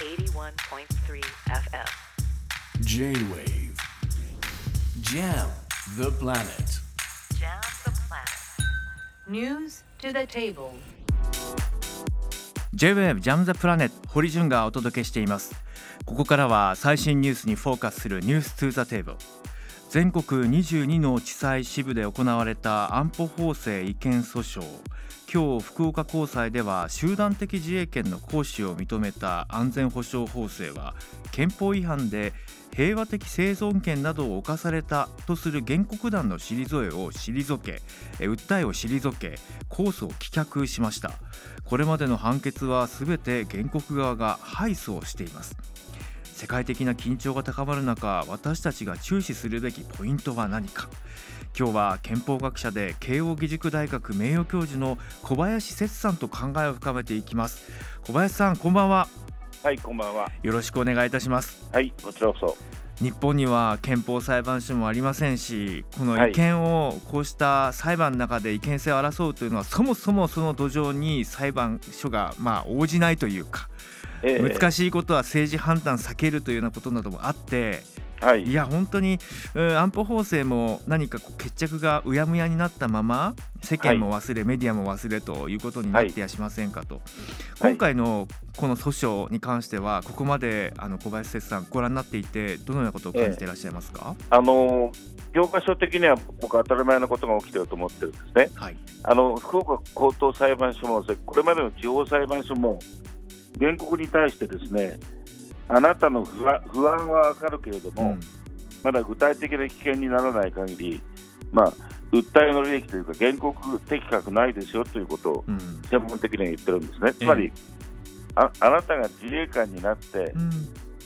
81.3 FM. J-Wave Jam the planet Jam the planet. News to the table. J-Wave ジャムザプラネット堀潤がお届けしていますここからは最新ニュースにフォーカスするニュース2 the table 全国22の地裁支部で行われた安保法制違憲訴訟今日福岡高裁では集団的自衛権の行使を認めた安全保障法制は憲法違反で平和的生存権などを侵されたとする原告団の退えを退け訴えを退け控訴を棄却しました。これまでの判決はすべて原告側が敗訴をしています。世界的な緊張が高まる中私たちが注視するべきポイントは何か。今日は憲法学者で慶應義塾大学名誉教授の小林節さんと考えを深めていきます。小林さんこんばんは。はい、こんばんは。よろしくお願いいたします。はい、こちらこそ。日本には憲法裁判所もありませんしこの違憲をこうした裁判の中で違憲性を争うというのはそもそもその土壌に裁判所がまあ応じないというかええ。難しいことは政治判断避けるというようなことなどもあってはい、いや本当にうん安保法制も何か決着がうやむやになったまま世間も忘れ、メディアも忘れということになってやしませんかと、今回のこの訴訟に関してはここまであの小林節さんご覧になっていてどのようなことを感じていらっしゃいますか、あの教科書的には僕当たり前のことが起きていると思ってるんですね。はい。あの福岡高等裁判所もこれまでの地方裁判所も原告に対してですね、あなたの不安不安はわかるけれども、まだ具体的な危険にならない限り、まあ訴えの利益というか原告的確ないですよということをうん。専門的には言ってるんですね。つまり、ああなたが自衛官になってうん。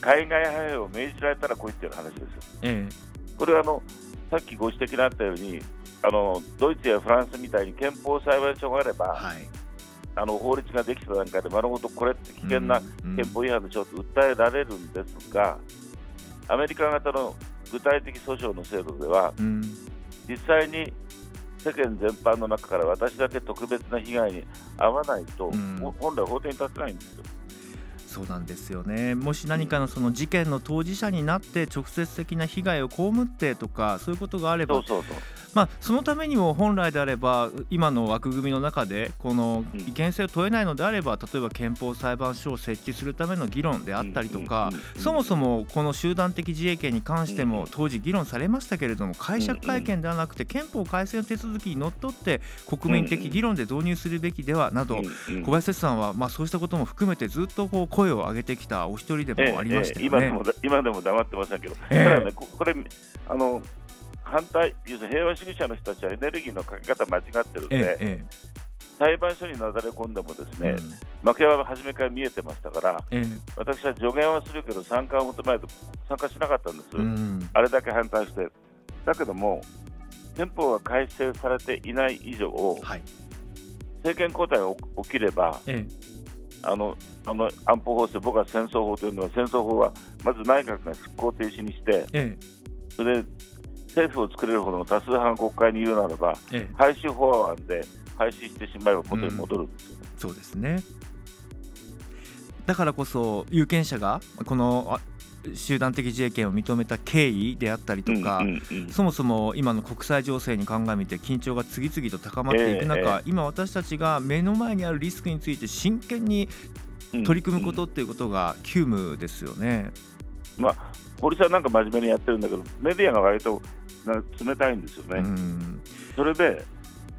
海外派兵を命じられたら来いっていう話ですよ。えこれはあのさっきご指摘にあったようにあのドイツやフランスみたいに憲法裁判所があれば、はいあの法律ができた段階で丸ごとこれって危険なうん憲法違反でしょうと訴えられるんですが、アメリカ型の具体的訴訟の制度ではうん。実際に世間全般の中から私だけ特別な被害に遭わないと、本来法廷に立てないんですよ。そうなんですよね。もし何かのその事件の当事者になって直接的な被害を被ってとかそういうことがあればそうそうそうまあ、そのためにも本来であれば今の枠組みの中でこのうん。違憲性を問えないのであれば例えば憲法裁判所を設置するための議論であったりとかそもそもこの集団的自衛権に関してうんも当時議論されましたけれども解釈会見ではなくて憲法改正の手続きにのっとって国民的議論で導入するべきではなど小林節さんはまあそうしたことも含めてずっとこう声を上げてきたお一人でええもありましたよね。ええ今でも。だ今でも黙ってませんけど、ええ。ただね、ここれあの反対、要するに平和主義者の人たちはエネルギーのかけ方間違ってるんで、えええ裁判所になだれ込んでもですね、えうん。負けは初めから見えてましたから、え私は助言はするけど参加を求めないと参加しなかったんです、えうん。あれだけ反対して。だけども、憲法が改正されていない以上、はい。政権交代が起きれば、え。あのあの安保法制、僕は戦争法というのは、戦争法はまず内閣が執行停止にして、ええ。それで政府を作れるほどの多数派が国会にいるならば、ええ。廃止法案で廃止してしまえば元に戻るんですよね。そうですね。だからこそ有権者がこのあ集団的自衛権を認めた経緯であったりとか、うんうんうん。そもそも今の国際情勢に鑑みて緊張が次々と高まっていく中、え今私たちが目の前にあるリスクについて真剣に取り組むことっていうことが急務ですよね。まあ、堀さんなんか真面目にやってるんだけど、メディアが割とな冷たいんですよね。うん。それで、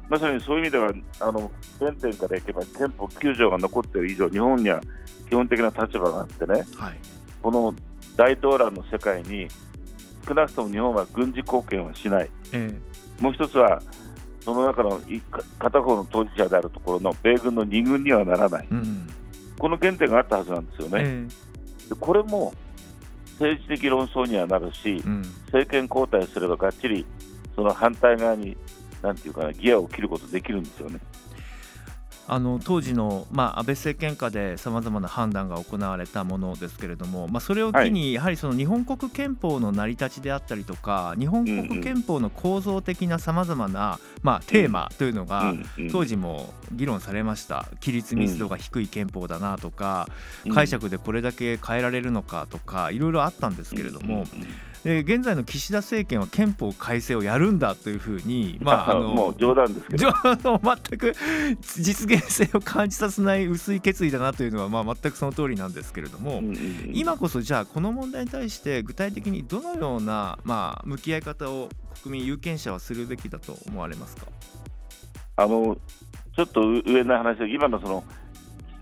まさにそういう意味では、あの原点からいけば、憲法9条が残っている以上、日本には基本的な立場があってね、はい。この大動乱の世界に、少なくとも日本は軍事貢献はしない、えもう一つは、その中の片方の当事者であるところの米軍の二軍にはならない、えうん。この原点があったはずなんですよね。え。でこれも政治的論争にはなるし、えうん政権交代すればがっちりその反対側になんていうかなギアを切ることできるんですよね。あの当時の、まあ、安倍政権下でさまざまな判断が行われたものですけれども、まあ、それを機に、やはりその日本国憲法の成り立ちであったりとか日本国憲法の構造的なさまざまな、まあ、テーマというのが、当時も議論されました。規律密度が低い憲法だなとか、解釈でこれだけ変えられるのかとかいろいろあったんですけれども。え現在の岸田政権は憲法改正をやるんだというふうに、まあ、あのもう冗談ですけど。全く実現性を感じさせない薄い決意だなというのは、まあ、全くその通りなんですけれども、うんうんうん、今こそじゃあこの問題に対して具体的にどのような、まあ、向き合い方を国民有権者はするべきだと思われますか？あのちょっと上の話で今のその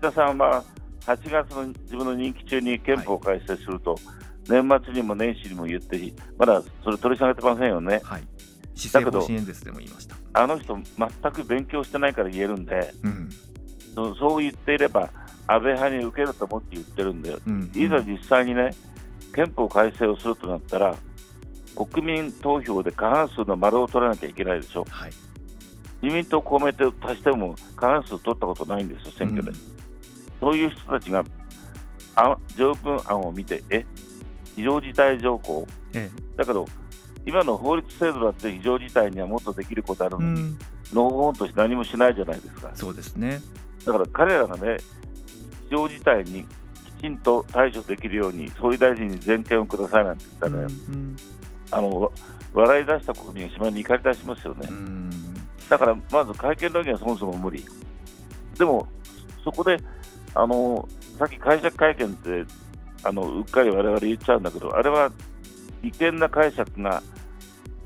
岸田さんは8月の自分の任期中に憲法改正すると、はい年末にも年始にも言って、まだそれ取り下げてませんよね。はい、だけどあの人、全く勉強してないから言えるんで、うん、そそう言っていれば、安倍派に受けると思って言ってるんで、うん、いざ実際にね、憲法改正をするとなったら、国民投票で過半数の丸を取らなきゃいけないでしょ。はい、自民党、公明党足しても過半数取ったことないんですよ、選挙で。うん、そういう人たちがあ条文案を見て、え非常事態条項、ええ、だけど今の法律制度だって非常事態にはもっとできることあるの。に、うん、ノーゴーンとして何もしないじゃないですか。そうですね。だから彼らがね、非常事態にきちんと対処できるように、総理大臣に全権をくださいなんて言ったら、うんうん、あの笑い出した国民が島に怒り出しますよね。うん、だからまず会見の時はそもそも無理。でも、そこであのさっき解釈会見ってあのうっかり我々言っちゃうんだけど、あれは違憲な解釈が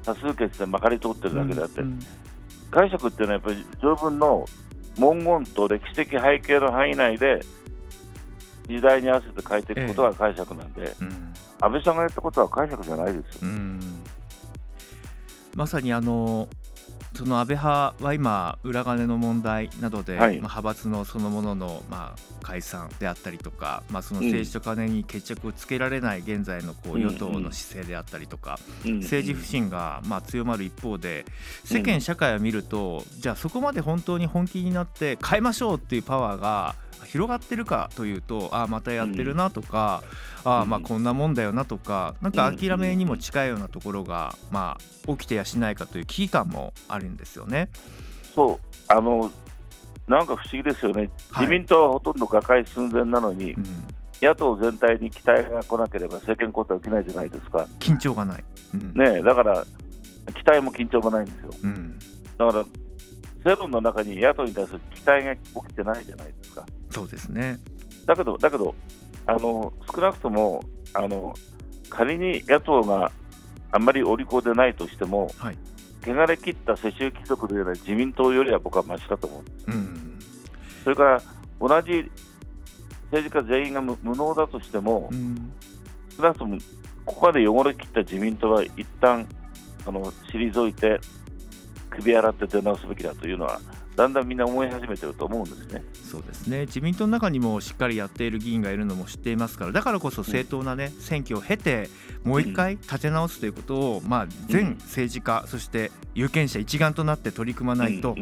多数決でまかり通ってるだけであって、うんうん、解釈っていうのはやっぱり条文の文言と歴史的背景の範囲内で時代に合わせて変えていくことが解釈なんで、ええ。うん、安倍さんがやったことは解釈じゃないですよ。まさにあのその安倍派は今、裏金の問題などで、はい、まあ、派閥のそのものの、まあ、解散であったりとか、まあ、その政治と金に決着をつけられない現在のこう与党の姿勢であったりとか、政治不信がまあ強まる一方で世間社会を見ると、じゃあそこまで本当に本気になって変えましょうっていうパワーが広がってるかというとああまたやってるなとか、うん、ああまあこんなもんだよなとかなんか諦めにも近いようなところが、まあ、起きてやしないかという危機感もあるんですよね。そう。あのなんか不思議ですよね、自民党はほとんど瓦解寸前なのに、うん、野党全体に期待が来なければ政権交代起きないじゃないですか。緊張がない、うん、ねだから期待も緊張がないんですよ。うん、だから世論の中に野党に対する期待が起きてないじゃないですか。そうですね。だけど、だけどあの少なくともあの仮に野党があんまりお利口でないとしても、はい、汚れ切った世襲貴族でない自民党よりは僕はましだと思う。うん、それから同じ政治家全員が無能だとしても、うん、少なくともここまで汚れ切った自民党は一旦あの退いて首洗って出直すべきだというのはだんだんみんな思い始めてると思うんですね。そうですね。自民党の中にもしっかりやっている議員がいるのも知っていますからだからこそ正当な、ね、うん、選挙を経てもう一回立て直すということを、まあ、全政治家、そして有権者一丸となって取り組まないと、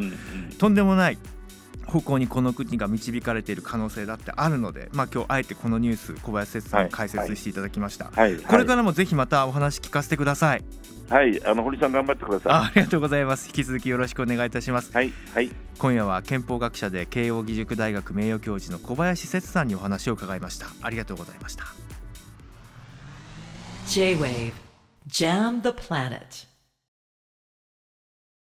とんでもない方向にこの国が導かれている可能性だってあるので、まあ、今日あえてこのニュース小林節さんに解説していただきました、はいはい、これからもぜひまたお話聞かせてください。はいあの堀さん頑張ってください。ありがとうございます。引き続きよろしくお願いいたします。はいはい。今夜は憲法学者で慶應義塾大学名誉教授の小林節さんにお話を伺いました。ありがとうございました。J-Wave Jam the Planet